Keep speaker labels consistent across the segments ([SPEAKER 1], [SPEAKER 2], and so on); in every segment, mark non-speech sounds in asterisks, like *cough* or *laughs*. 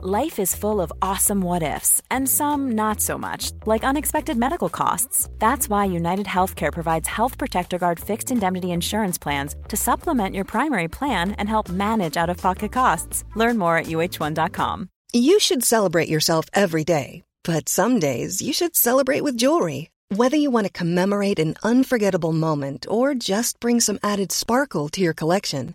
[SPEAKER 1] Life is full of awesome what ifs, and some not so much, like unexpected medical costs. That's why United Healthcare provides Health Protector Guard fixed indemnity insurance plans to supplement your primary plan and help manage out of pocket costs. Learn more at UHOne.com.
[SPEAKER 2] You should celebrate yourself every day, but some days you should celebrate with jewelry. Whether you want to commemorate an unforgettable moment or just bring some added sparkle to your collection,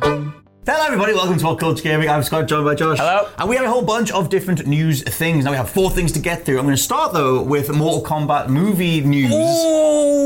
[SPEAKER 3] Hello, everybody. Welcome to What Culture Gaming. I'm Scott, joined by Josh.
[SPEAKER 4] Hello.
[SPEAKER 3] And we have a whole bunch of different news things. Now we have four things to get through. I'm going to start though with Mortal Kombat movie news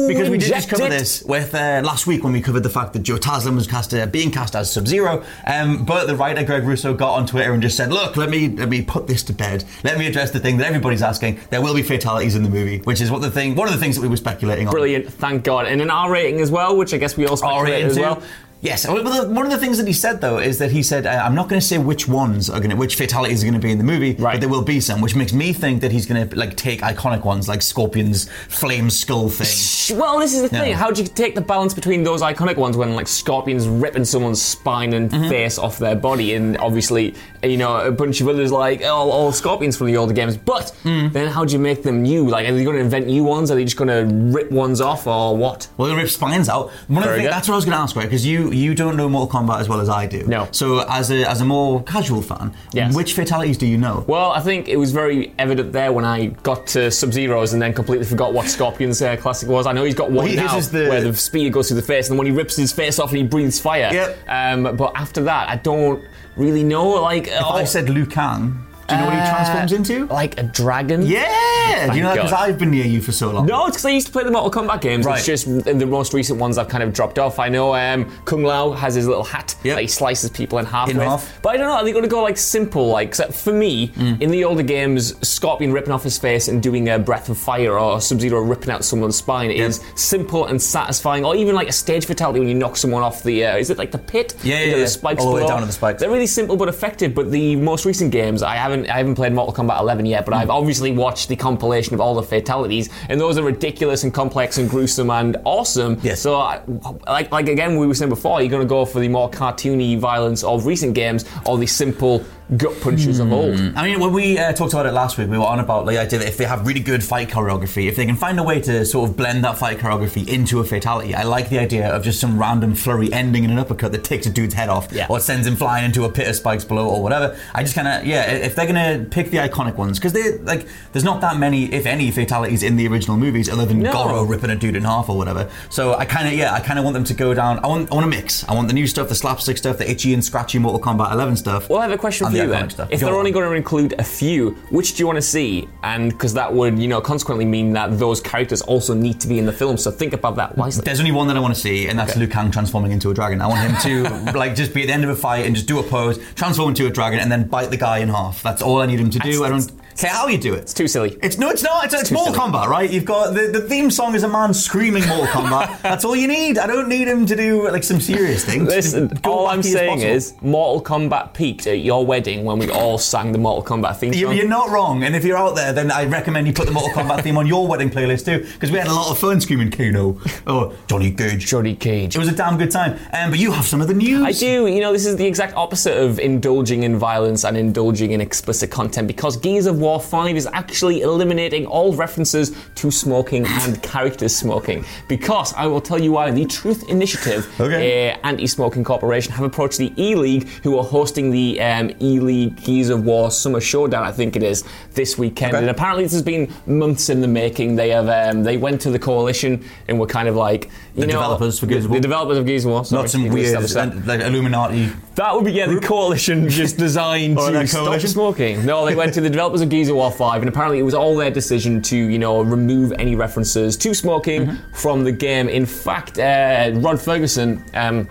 [SPEAKER 3] because we did just cover this with uh, last week when we covered the fact that Joe Taslim was cast uh, being cast as Sub Zero. Um, but the writer Greg Russo got on Twitter and just said, "Look, let me let me put this to bed. Let me address the thing that everybody's asking. There will be fatalities in the movie, which is what the thing, one of the things that we were speculating on.
[SPEAKER 4] Brilliant, thank God. And an R rating as well, which I guess we all
[SPEAKER 3] R
[SPEAKER 4] speculate
[SPEAKER 3] rating
[SPEAKER 4] as
[SPEAKER 3] too.
[SPEAKER 4] well.
[SPEAKER 3] Yes, one of the things that he said though is that he said, uh, "I'm not going to say which ones are going to, which fatalities are going to be in the movie,
[SPEAKER 4] right.
[SPEAKER 3] but there will be some," which makes me think that he's going to like take iconic ones like Scorpion's flame skull thing.
[SPEAKER 4] Well, this is the thing.
[SPEAKER 3] Yeah.
[SPEAKER 4] How do you take the balance between those iconic ones when, like, Scorpion's ripping someone's spine and
[SPEAKER 3] Mm-hmm.
[SPEAKER 4] face off their body, and obviously, you know, a bunch of others like all, all Scorpions from the older games. But
[SPEAKER 3] Mm.
[SPEAKER 4] then, how do you make them new? Like, are they going to invent new ones? Are they just going to rip ones off, or what?
[SPEAKER 3] Well, they rip spines out. One of the things, that's what I was going to ask, right? Because you you don't know Mortal Kombat as well as I do.
[SPEAKER 4] No.
[SPEAKER 3] So as a as a more casual fan,
[SPEAKER 4] Yes.
[SPEAKER 3] which fatalities do you know?
[SPEAKER 4] Well, I think it was very evident there when I got to Sub Zero's and then completely forgot what Scorpion's uh, classic was. I know he's got one
[SPEAKER 3] Well, his
[SPEAKER 4] now
[SPEAKER 3] the-
[SPEAKER 4] where the spear goes through the face, and then when he rips his face off and he breathes fire.
[SPEAKER 3] Yep.
[SPEAKER 4] Um, but after that, I don't really know. Like,
[SPEAKER 3] if I said Liu Kang, do you know what he
[SPEAKER 4] Uh,
[SPEAKER 3] transforms into?
[SPEAKER 4] like a dragon.
[SPEAKER 3] Yeah, do you know that because
[SPEAKER 4] God.
[SPEAKER 3] I've been near you for so long.
[SPEAKER 4] No, it's because I used to play the Mortal Kombat games.
[SPEAKER 3] Right.
[SPEAKER 4] It's just in the most recent ones I've kind of dropped off. I know um, Kung Lao has his little hat
[SPEAKER 3] Yep.
[SPEAKER 4] that he slices people in half
[SPEAKER 3] In
[SPEAKER 4] with.
[SPEAKER 3] half.
[SPEAKER 4] But I don't know. Are they going to go like simple? Like 'cause for me,
[SPEAKER 3] Mm.
[SPEAKER 4] in the older games, Scorpion ripping off his face and doing a breath of fire, or Sub Zero ripping out someone's spine is simple and satisfying. Or even like a stage fatality when you knock someone off the. Uh, is it like the pit?
[SPEAKER 3] Yeah, yeah,
[SPEAKER 4] Into
[SPEAKER 3] yeah.
[SPEAKER 4] The spikes
[SPEAKER 3] All the way
[SPEAKER 4] below?
[SPEAKER 3] down to the spikes.
[SPEAKER 4] They're really simple but effective. But the most recent games, I haven't I haven't played Mortal Kombat 11 yet, but. I've obviously watched the compilation of all the fatalities, and those are ridiculous and complex and gruesome and awesome.
[SPEAKER 3] Yes.
[SPEAKER 4] So, I- like like again, we were saying before, you're going to go for the more cartoony violence of recent games, or the simple gut punches of old.
[SPEAKER 3] I mean, when we uh, talked about it last week, we were on about the idea that if they have really good fight choreography, if they can find a way to sort of blend that fight choreography into a fatality, I like the idea of just some random flurry ending in an uppercut that takes a dude's head off,
[SPEAKER 4] Yeah.
[SPEAKER 3] or sends him flying into a pit of spikes below, or whatever. I just kind of, yeah, if they're gonna pick the iconic ones, because they like, there's not that many, if any, fatalities in the original movies other than
[SPEAKER 4] No.
[SPEAKER 3] Goro ripping a dude in half or whatever. So I kind of, yeah, I kind of want them to go down. I want, I want a mix. I want the new stuff, the slapstick stuff, the itchy and scratchy Mortal Kombat 11 stuff.
[SPEAKER 4] Well, I have a question
[SPEAKER 3] and
[SPEAKER 4] for then.
[SPEAKER 3] stuff.
[SPEAKER 4] If
[SPEAKER 3] Go
[SPEAKER 4] they're
[SPEAKER 3] on.
[SPEAKER 4] only going to include a few, which do you want to see? And because that would, you know, consequently mean that those characters also need to be in the film. So think about that wisely.
[SPEAKER 3] There's only one that I want to see, and that's
[SPEAKER 4] Okay.
[SPEAKER 3] Liu Kang transforming into a dragon. I want him to *laughs* like just be at the end of a fight and just do a pose, transform into a dragon, and then bite the guy in half. That's all I need him to do. I don't care how you do it.
[SPEAKER 4] It's too silly.
[SPEAKER 3] It's no, it's not. It's, it's,
[SPEAKER 4] too
[SPEAKER 3] Mortal
[SPEAKER 4] silly.
[SPEAKER 3] Kombat, right? You've got the, the theme song is a man screaming Mortal Kombat. *laughs* That's all you need. I don't need him to do like some serious things.
[SPEAKER 4] Listen, all I'm saying is Mortal Kombat peaked at your wedding when we all sang the Mortal Kombat theme song.
[SPEAKER 3] You're not wrong, and if you're out there, then I recommend you put the Mortal Kombat theme on your wedding playlist too, because we had a lot of fun screaming Kano or Johnny Cage.
[SPEAKER 4] Johnny Cage.
[SPEAKER 3] It was a damn good time. Um, but you have some of the news.
[SPEAKER 4] I do. You know, this is the exact opposite of indulging in violence and indulging in explicit content because Gears of War 5 is actually eliminating all references to smoking and *laughs* characters smoking. Because I will tell you why the Truth Initiative,
[SPEAKER 3] Okay.
[SPEAKER 4] uh, anti smoking corporation, have approached the E League, who are hosting the um, E League Gears of War Summer Showdown, I think it is, this weekend.
[SPEAKER 3] Okay.
[SPEAKER 4] And apparently, this has been months in the making. They have um, they went to the coalition and were kind of like, you
[SPEAKER 3] The
[SPEAKER 4] know,
[SPEAKER 3] developers for Gears of War?
[SPEAKER 4] The developers of Gears of War. sorry,
[SPEAKER 3] Not some weird like, Illuminati.
[SPEAKER 4] That would be yeah, the *laughs* coalition just designed to stop smoking. No, they went to the developers of Gears of War 5, and apparently it was all their decision to, you know, remove any references to smoking
[SPEAKER 3] Mm-hmm.
[SPEAKER 4] from the game. In fact, uh, Rod Ferguson. Um,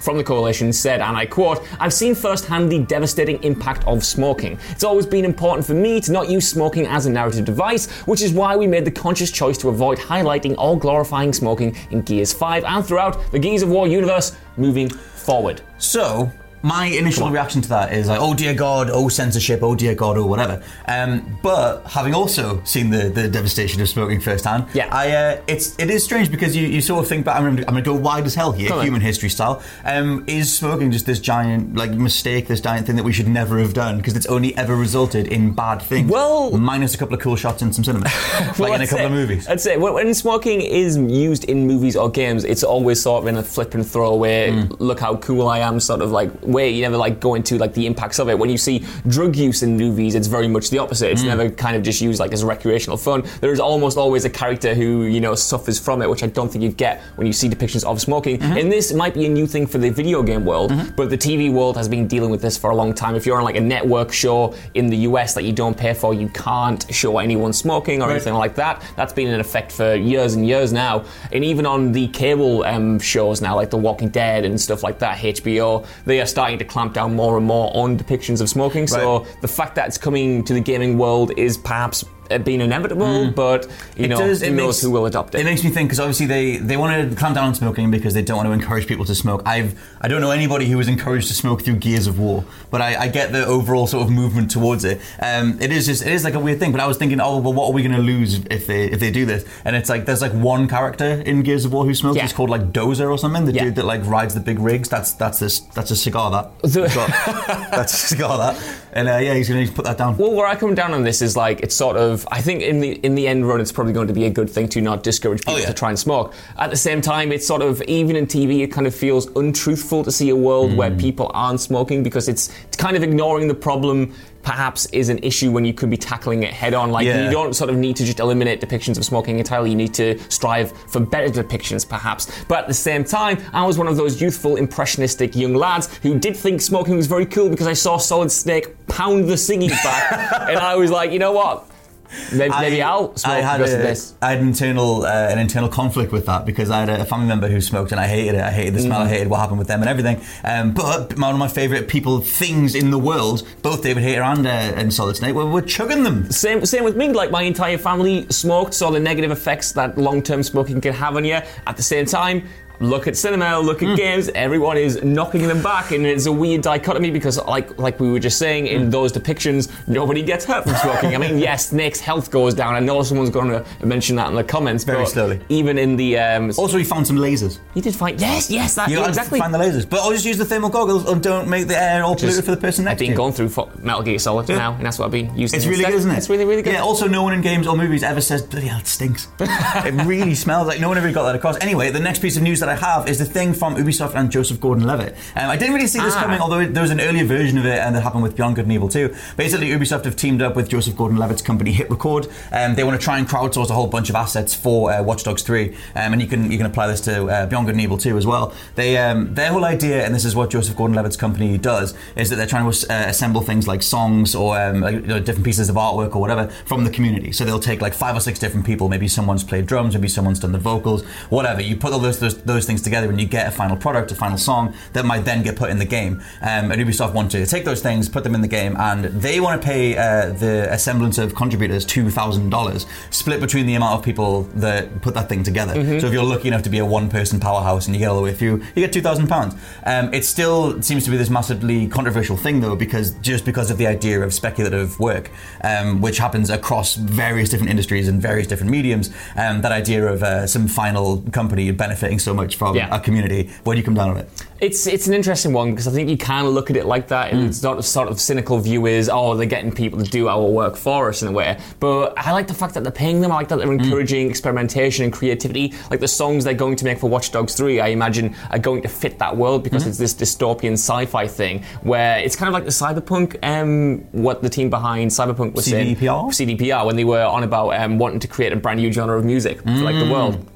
[SPEAKER 4] from the coalition said, and I quote, I've seen firsthand the devastating impact of smoking. It's always been important for me to not use smoking as a narrative device, which is why we made the conscious choice to avoid highlighting or glorifying smoking in Gears 5 and throughout the Gears of War universe moving forward.
[SPEAKER 3] So, my initial reaction to that is like, oh dear God, oh censorship, oh dear God, or whatever. Um, but having also seen the, the devastation of smoking firsthand,
[SPEAKER 4] Yeah.
[SPEAKER 3] I uh, it's it is strange because you, you sort of think back. I'm I'm gonna go wide as hell here,
[SPEAKER 4] Come on.
[SPEAKER 3] human history style. Um, is smoking just this giant like mistake, this giant thing that we should never have done because it's only ever resulted in bad things.
[SPEAKER 4] Well-
[SPEAKER 3] minus a couple of cool shots in some cinema, *laughs* like in a couple
[SPEAKER 4] it.
[SPEAKER 3] of movies.
[SPEAKER 4] That's it. When, when smoking is used in movies or games, it's always sort of in a flip and throwaway,
[SPEAKER 3] Mm.
[SPEAKER 4] look how cool I am sort of like way. You never like go into like the impacts of it. When you see drug use in movies, it's very much the opposite.
[SPEAKER 3] Mm.
[SPEAKER 4] It's never kind of just used like as recreational fun. There is almost always a character who, you know, suffers from it, which I don't think you get when you see depictions of smoking.
[SPEAKER 3] Mm-hmm.
[SPEAKER 4] And this might be a new thing for the video game world, but the TV world has been dealing with this for a long time. If you're on like a network show in the US that you don't pay for, you can't show anyone smoking or
[SPEAKER 3] Right.
[SPEAKER 4] anything like that. That's been in effect for years and years now. And even on the cable um, shows now, like The Walking Dead and stuff like that, HBO, they are starting to clamp down more and more on depictions of smoking. So
[SPEAKER 3] Right.
[SPEAKER 4] the fact that it's coming to the gaming world is perhaps uh, being inevitable, but you know,
[SPEAKER 3] does-
[SPEAKER 4] who
[SPEAKER 3] it
[SPEAKER 4] knows
[SPEAKER 3] makes-
[SPEAKER 4] who will adopt it.
[SPEAKER 3] It makes me think because obviously they they want to clamp down on smoking because they don't want to encourage people to smoke. I've I don't know anybody who was encouraged to smoke through Gears of War, but I, I get the overall sort of movement towards it. Um, it is just it is like a weird thing. But I was thinking, oh well, what are we going to lose if they if they do this? And it's like there's like one character in Gears of War who smokes.
[SPEAKER 4] Yeah.
[SPEAKER 3] It's called like Dozer or something. The
[SPEAKER 4] Yeah.
[SPEAKER 3] dude that like rides the big rigs. That's that's this that's a cigar that.
[SPEAKER 4] The-
[SPEAKER 3] He's got- *laughs* that's a cigar that. And uh, yeah, he's going to put that down.
[SPEAKER 4] Well, where I come down on this is like it's sort of I think in the in the end run it's probably going to be a good thing to not discourage people
[SPEAKER 3] Oh, yeah.
[SPEAKER 4] to try and smoke. At the same time, it's sort of even in TV it kind of feels untruthful to see a world where
[SPEAKER 3] Mm.
[SPEAKER 4] people aren't smoking because it's, it's kind of ignoring the problem. Perhaps is an issue when you could be tackling it head on. Like
[SPEAKER 3] Yeah.
[SPEAKER 4] you don't sort of need to just eliminate depictions of smoking entirely. You need to strive for better depictions, perhaps. But at the same time, I was one of those youthful, impressionistic young lads who did think smoking was very cool because I saw Solid Snake pound the ciggies back, *laughs* and I was like, you know what? Maybe, maybe I'll smoke
[SPEAKER 3] I had a,
[SPEAKER 4] of this.
[SPEAKER 3] I had an internal uh, an internal conflict with that because I had a family member who smoked and I hated it. I hated the smell.
[SPEAKER 4] Mm.
[SPEAKER 3] I hated what happened with them and everything. Um, but one of my favourite people things in the world, both David Hayter and uh, and Solid Snake, were, were chugging them.
[SPEAKER 4] Same, same with me. Like my entire family smoked, saw the negative effects that long-term smoking can have on you. At the same time, look at cinema, look
[SPEAKER 3] Hmm.
[SPEAKER 4] at games. Everyone is knocking them back, and it's a weird dichotomy because, like, like we were just saying,
[SPEAKER 3] Hmm.
[SPEAKER 4] in those depictions, nobody gets hurt from smoking. I mean, *laughs* yes, Snake's health goes down. I know someone's going to mention that in the comments,
[SPEAKER 3] Very
[SPEAKER 4] but
[SPEAKER 3] slowly.
[SPEAKER 4] Even in the, um,
[SPEAKER 3] Also, we found some lasers.
[SPEAKER 4] you did find yes, yes, that
[SPEAKER 3] You
[SPEAKER 4] yeah, exactly.
[SPEAKER 3] find the lasers, but I'll just use the thermal goggles and don't make the air all polluted for the person next.
[SPEAKER 4] I've
[SPEAKER 3] next to
[SPEAKER 4] been going through Metal Gear Solid now, and that's what I've been using.
[SPEAKER 3] It's really
[SPEAKER 4] instead.
[SPEAKER 3] good, isn't it?
[SPEAKER 4] It's really, really good.
[SPEAKER 3] Yeah. Also, no one in games or movies ever says, "Bloody hell, it stinks." *laughs* it really smells like no one ever got that across. Anyway, the next piece of news that I have is the thing from Ubisoft and Joseph Gordon-Levitt. Um, I didn't really see this
[SPEAKER 4] Ah.
[SPEAKER 3] coming, although there was an earlier version of it, and that happened with Beyond Good and Evil 2. Basically, Ubisoft have teamed up with Joseph Gordon-Levitt's company Hit Record. Um, they want to try and crowdsource a whole bunch of assets for uh, Watch Dogs 3, um, and you can you can apply this to uh, Beyond Good and Evil 2 as well. They um, their whole idea, and this is what Joseph Gordon-Levitt's company does, is that they're trying to uh, assemble things like songs or um, like, you know, different pieces of artwork or whatever from the community. So they'll take like five or six different people. Maybe someone's played drums, maybe someone's done the vocals, whatever. You put all those those, those things together, and you get a final product, a final song that might then get put in the game. Um, and Ubisoft want to take those things, put them in the game, and they want to pay uh, the assemblance of contributors two thousand dollars, split between the amount of people that put that thing together. So if you're lucky enough to be a one-person powerhouse and you get all the way through, you get two thousand pounds. Um, it still seems to be this massively controversial thing, though, because just because of the idea of speculative work, um, which happens across various different industries and various different mediums, um, that idea of uh, some final company benefiting so much from
[SPEAKER 4] Yeah.
[SPEAKER 3] a community, where do you come down on it?
[SPEAKER 4] It's it's an interesting one because I think you can look at it like that, and it's not a sort of cynical view is oh they're getting people to do our work for us in a way. But I like the fact that they're paying them. I like that they're encouraging experimentation and creativity. Like the songs they're going to make for Watch Dogs Three, I imagine are going to fit that world because it's this dystopian sci-fi thing where it's kind of like the cyberpunk. Um, what the team behind Cyberpunk was saying.
[SPEAKER 3] CDPR?
[SPEAKER 4] CDPR when they were on about um, wanting to create a brand new genre of music for like the world.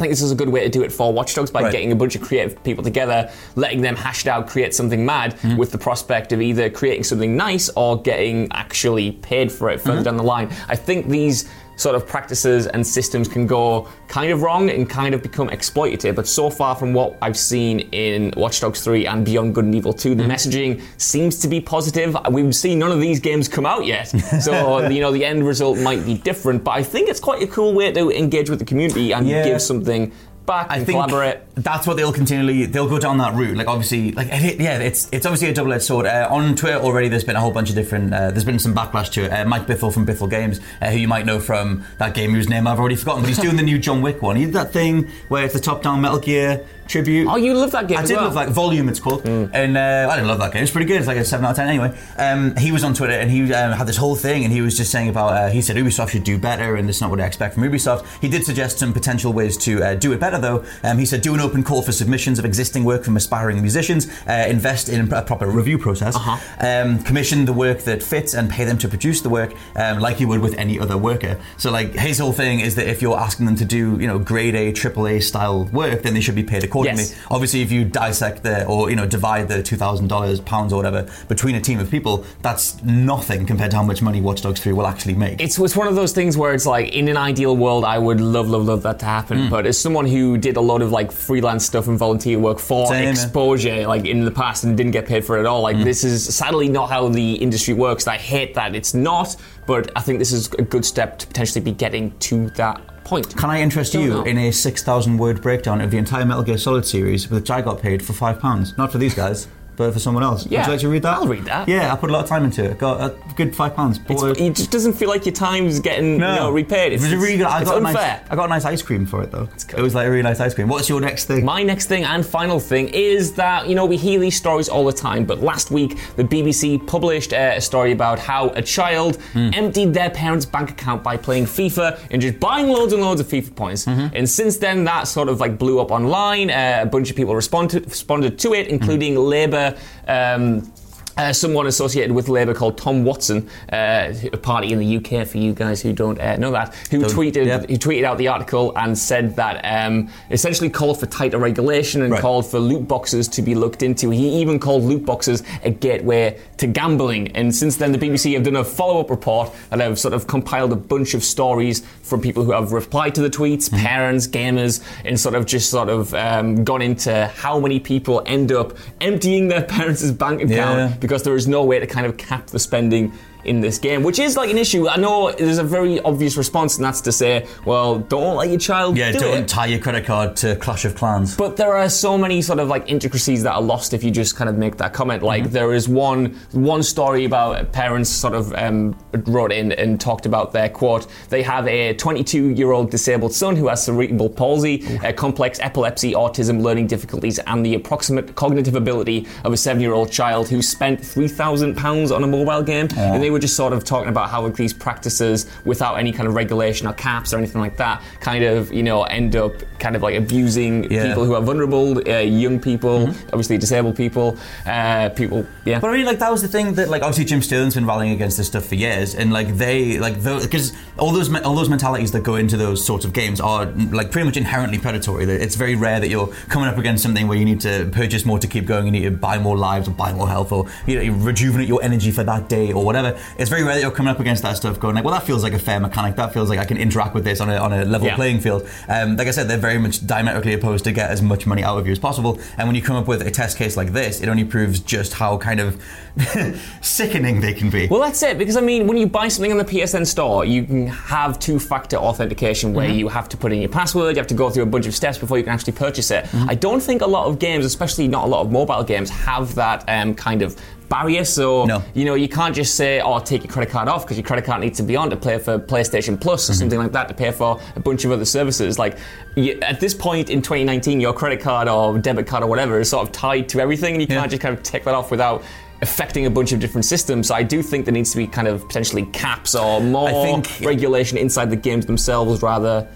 [SPEAKER 4] I think this is a good way to do it for Watch Dogs by
[SPEAKER 3] Right.
[SPEAKER 4] getting a bunch of creative people together, letting them hash it out, create something mad, hmm. with the prospect of either creating something nice or getting actually paid for it further mm-hmm. down the line. I think these sort of practices and systems can go kind of wrong and kind of become exploitative. But so far, from what I've seen in Watch Dogs 3 and Beyond Good and Evil 2, the mm-hmm. messaging seems to be positive. We've seen none of these games come out yet, *laughs* so you know the end result might be different. But I think it's quite a cool way to engage with the community and
[SPEAKER 3] Yeah.
[SPEAKER 4] give something back
[SPEAKER 3] I
[SPEAKER 4] and
[SPEAKER 3] think
[SPEAKER 4] collaborate.
[SPEAKER 3] that's what they'll continually they'll go down that route. Like obviously, like it, yeah, it's it's obviously a double edged sword. Uh, on Twitter already, there's been a whole bunch of different. Uh, there's been some backlash to it. Uh, Mike Bithell from Bithell Games, uh, who you might know from that game whose name I've already forgotten, but he's doing the new John Wick one. He did that thing where it's the top down Metal Gear tribute.
[SPEAKER 4] Oh, you love that game
[SPEAKER 3] I
[SPEAKER 4] as
[SPEAKER 3] did
[SPEAKER 4] well.
[SPEAKER 3] love like Volume, it's called, and uh, I didn't love that game. It's pretty good. It's like a seven out of ten anyway. Um, he was on Twitter and he um, had this whole thing, and he was just saying about. Uh, he said Ubisoft should do better, and it's not what I expect from Ubisoft. He did suggest some potential ways to uh, do it better, though. Um, he said do an open call for submissions of existing work from aspiring musicians, uh, invest in a proper review process, um, commission the work that fits, and pay them to produce the work um, like you would with any other worker. So like his whole thing is that if you're asking them to do you know grade A, triple A style work, then they should be paid accordingly.
[SPEAKER 4] Yes.
[SPEAKER 3] Obviously, if you dissect the or you know divide the two thousand dollars, pounds or whatever between a team of people, that's nothing compared to how much money Watch Dogs Three will actually make.
[SPEAKER 4] It's, it's one of those things where it's like in an ideal world I would love love love that to happen
[SPEAKER 3] Hmm.
[SPEAKER 4] but as someone who did a lot of like freelance stuff and volunteer work for
[SPEAKER 3] Same,
[SPEAKER 4] exposure like in the past and didn't get paid for it at all like this is sadly not how the industry works I hate that it's not but I think this is a good step to potentially be getting to that point
[SPEAKER 3] Can I interest
[SPEAKER 4] Don't
[SPEAKER 3] you
[SPEAKER 4] know.
[SPEAKER 3] in a six thousand word breakdown of the entire Metal Gear Solid series, which I got paid for five pounds? Not for these guys. But for someone else.
[SPEAKER 4] Yeah,
[SPEAKER 3] Would you like to read that?
[SPEAKER 4] I'll read that.
[SPEAKER 3] Yeah, I put a lot of time into it. Got a good five pounds.
[SPEAKER 4] It just doesn't feel like your time's getting you know, repaid it's,
[SPEAKER 3] it really good. I got a
[SPEAKER 4] unfair
[SPEAKER 3] nice. I got a nice ice cream for it though.
[SPEAKER 4] cool.
[SPEAKER 3] It was like a really nice ice cream. What's your next thing?
[SPEAKER 4] My next thing and final thing is that, you know, we hear these stories all the time, but last week the BBC published uh, a story about how a child emptied their parents' bank account by playing FIFA and just buying loads and loads of FIFA points. And since then, that sort of like blew up online. Uh, a bunch of people responded, responded to it, including Labour. Um, uh, someone associated with Labour called Tom Watson, uh, a party in the UK for you guys who don't uh, know that, who
[SPEAKER 3] Don't-
[SPEAKER 4] tweeted
[SPEAKER 3] yep.
[SPEAKER 4] he tweeted out the article and said that um, essentially called for tighter regulation and
[SPEAKER 3] Right.
[SPEAKER 4] called for loot boxes to be looked into. He even called loot boxes a gateway to gambling. And since then, the BBC have done a follow up report and have sort of compiled a bunch of stories from people who have replied to the tweets,
[SPEAKER 3] Mm-hmm.
[SPEAKER 4] parents, gamers, and sort of just sort of um, gone into how many people end up emptying their *laughs* parents' bank account
[SPEAKER 3] Yeah.
[SPEAKER 4] Because there is no way to kind of cap the spending in this game, which is like an issue. I know there's a very obvious response, and that's to say, well, don't let your child
[SPEAKER 3] yeah,
[SPEAKER 4] do
[SPEAKER 3] don't
[SPEAKER 4] it.
[SPEAKER 3] tie your credit card to Clash of Clans.
[SPEAKER 4] But there are so many sort of like intricacies that are lost if you just kind of make that comment. Like
[SPEAKER 3] Mm-hmm.
[SPEAKER 4] there is one one story about parents sort of um, wrote in and talked about their quote. They have a 22 year old disabled son who has cerebral palsy, uh, complex epilepsy, autism, learning difficulties, and the approximate cognitive ability of a seven year old child who spent three thousand pounds on a mobile game. And they were just sort of talking about how these practices, without any kind of regulation or caps or anything like that, kind of you know end up kind of like abusing
[SPEAKER 3] Yeah. Mm-hmm.
[SPEAKER 4] people who are vulnerable, uh, young people, obviously disabled people, uh, people. Yeah.
[SPEAKER 3] But I mean, like that was the thing that, like, obviously Jim Sterling's been rallying against this stuff for years, and like they, like, because all those all those mentalities that go into those sorts of games are like pretty much inherently predatory. It's very rare that you're coming up against something where you need to purchase more to keep going, you need to buy more lives or buy more health or you know you rejuvenate your energy for that day or whatever. It's very rare that you're coming up against that stuff, going like, well, that feels like a fair mechanic. That feels like I can interact with this on a on a level
[SPEAKER 4] Yeah.
[SPEAKER 3] playing field. Um, like I said, they're very much diametrically opposed to get as much money out of you as possible. And when you come up with a test case like this, it only proves just how kind of *laughs* sickening they can be.
[SPEAKER 4] Well, that's it. Because I mean, when you buy something on the PSN store, you can have two-factor authentication where you have to put in your password. You have to go through a bunch of steps before you can actually purchase it. I don't think a lot of games, especially not a lot of mobile games, have that um, kind of barrier. So
[SPEAKER 3] No.
[SPEAKER 4] you know, you can't just say, "Oh, take your credit card off," because your credit card needs to be on to play for PlayStation Plus or mm-hmm. something like that to pay for a bunch of other services. Like you, at this point in 2019, your credit card or debit card or whatever is sort of tied to everything, and you
[SPEAKER 3] Yeah.
[SPEAKER 4] can't just kind of take that off without affecting a bunch of different systems. So I do think there needs to be kind of potentially caps or more
[SPEAKER 3] I think-
[SPEAKER 4] regulation inside the games themselves rather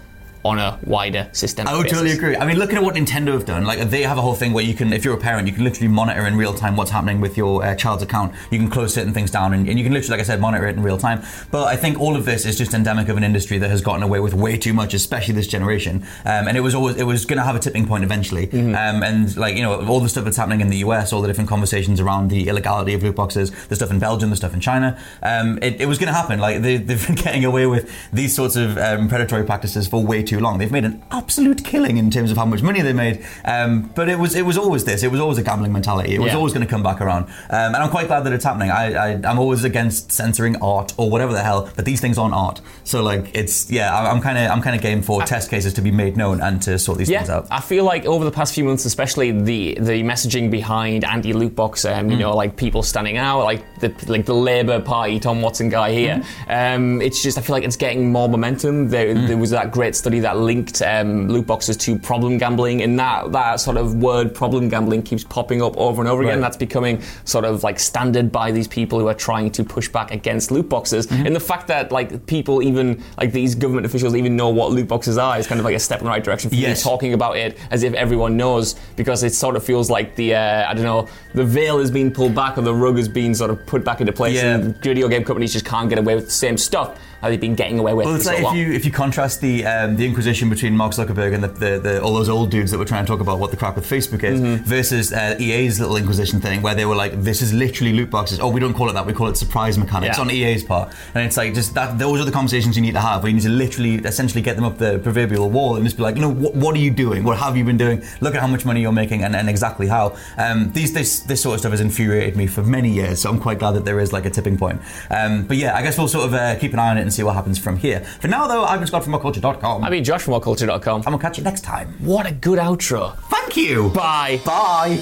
[SPEAKER 4] on a wider system.
[SPEAKER 3] I would totally agree. I mean, looking at what Nintendo have done, like they have a whole thing where you can, if you're a parent, you can literally monitor in real time what's happening with your uh, child's account. You can close certain things down, and, and, you can literally, like I said, monitor it in real time. But I think all of this is just endemic of an industry that has gotten away with way too much, especially this generation. Um, and it was always it was going to have a tipping point eventually. Mm-hmm. Um, and like you know, all the stuff that's happening in the US, all the different conversations around the illegality of loot boxes, the stuff in Belgium, the stuff in China, um, it, it, was going to happen. Like they, have been *laughs* getting away with these sorts of um, predatory practices for way too long. They've made an absolute killing in terms of how much money they made. Um, but it was it was always this. It was always a gambling mentality. It was yeah. always going to come back around. Um, and I'm quite glad that it's happening. I, I am always against censoring art or whatever the hell, but these things aren't art. So like it's yeah, I'm kind of I'm kind of game for I, test cases to be made known and to sort these
[SPEAKER 4] yeah,
[SPEAKER 3] things out.
[SPEAKER 4] I feel like over the past few months, especially the the messaging behind anti loot box, um, you mm. know, like people standing out, like the like the Labour Party Tom Watson guy here. Mm. Um, it's just I feel like it's getting more momentum. There, mm. there was that great study that linked um, loot boxes to problem gambling, and that that sort of word problem gambling keeps popping up over and over again. Right. That's becoming sort of like standard by these people who are trying to push back against loot boxes. Mm-hmm. And the fact that like people even like these government officials even know what loot boxes are is kind of like a step in the right direction for yes. talking about it as if everyone knows because it sort of feels like the uh, I don't know the veil is being pulled back or the rug is being sort of put back into place yeah. and video game companies just can't get away with the same stuff how they've been getting away with.
[SPEAKER 3] Well, it's like so if you if you contrast the um, the Inquisition between Mark Zuckerberg and the, the, the, all those old dudes that were trying to talk about what the crap with Facebook is mm-hmm. versus uh, EA's little Inquisition thing where they were like, this is literally loot boxes. Oh, we don't call it that. We call it surprise mechanics yeah. on EA's part. And it's like just that those are the conversations you need to have. Where you need to literally essentially get them up the proverbial wall and just be like, no, what, what are you doing? What have you been doing? Look at how much money you're making and, and exactly how. Um, these this this sort of stuff has infuriated me for many years. So I'm quite glad that there is like a tipping point. Um, but yeah, I guess we'll sort of uh, keep an eye on it and see what happens from here. For now, though, I've been Scott from WhatCulture.com.
[SPEAKER 4] I've been Josh from WhatCulture.com.
[SPEAKER 3] And we'll catch you next time.
[SPEAKER 4] What a good outro.
[SPEAKER 3] Thank you.
[SPEAKER 4] Bye.
[SPEAKER 3] Bye.